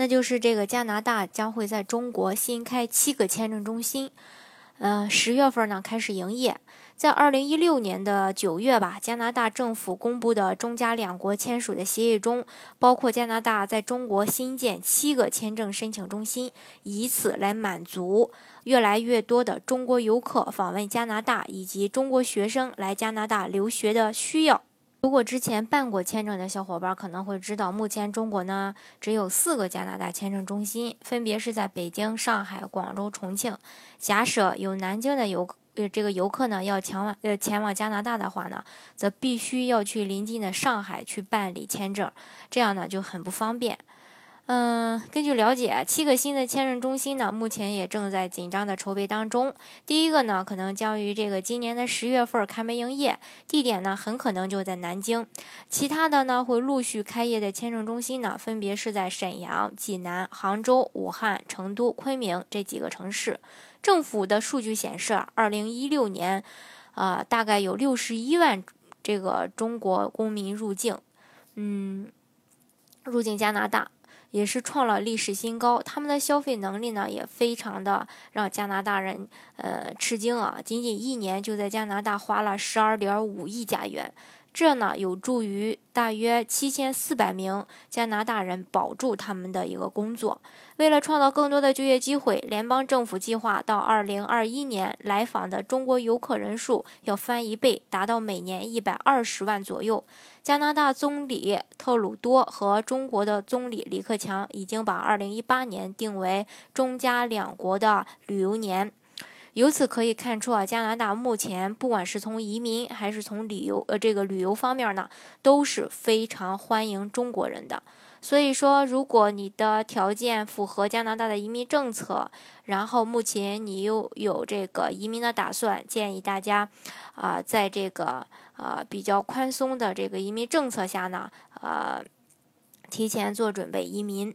那就是这个加拿大将会在中国新开七个签证中心，呃，十月份呢开始营业。在二零一六年的九月吧，加拿大政府公布的中加两国签署的协议中，包括加拿大在中国新建七个签证申请中心，以此来满足越来越多的中国游客访问加拿大以及中国学生来加拿大留学的需要。如果之前办过签证的小伙伴可能会知道，目前中国呢只有四个加拿大签证中心，分别是在北京、上海、广州、重庆。假设有南京的游呃这个游客呢要前往呃前往加拿大的话呢，则必须要去临近的上海去办理签证，这样呢就很不方便。嗯，根据了解，七个新的签证中心呢，目前也正在紧张的筹备当中。第一个呢，可能将于这个今年的十月份开门营业，地点呢很可能就在南京。其他的呢，会陆续开业的签证中心呢，分别是在沈阳、济南、杭州、武汉、成都、昆明这几个城市。政府的数据显示，二零一六年，啊，大概有六十一万这个中国公民入境，嗯，入境加拿大。也是创了历史新高，他们的消费能力呢也非常的让加拿大人呃吃惊啊！仅仅一年就在加拿大花了十二点五亿加元。这呢有助于大约七千四百名加拿大人保住他们的一个工作。为了创造更多的就业机会，联邦政府计划到二零二一年来访的中国游客人数要翻一倍，达到每年一百二十万左右。加拿大总理特鲁多和中国的总理李克强已经把二零一八年定为中加两国的旅游年。由此可以看出啊，加拿大目前不管是从移民还是从旅游呃这个旅游方面呢，都是非常欢迎中国人的。所以说，如果你的条件符合加拿大的移民政策，然后目前你又有这个移民的打算，建议大家啊，在这个呃比较宽松的这个移民政策下呢，呃，提前做准备移民。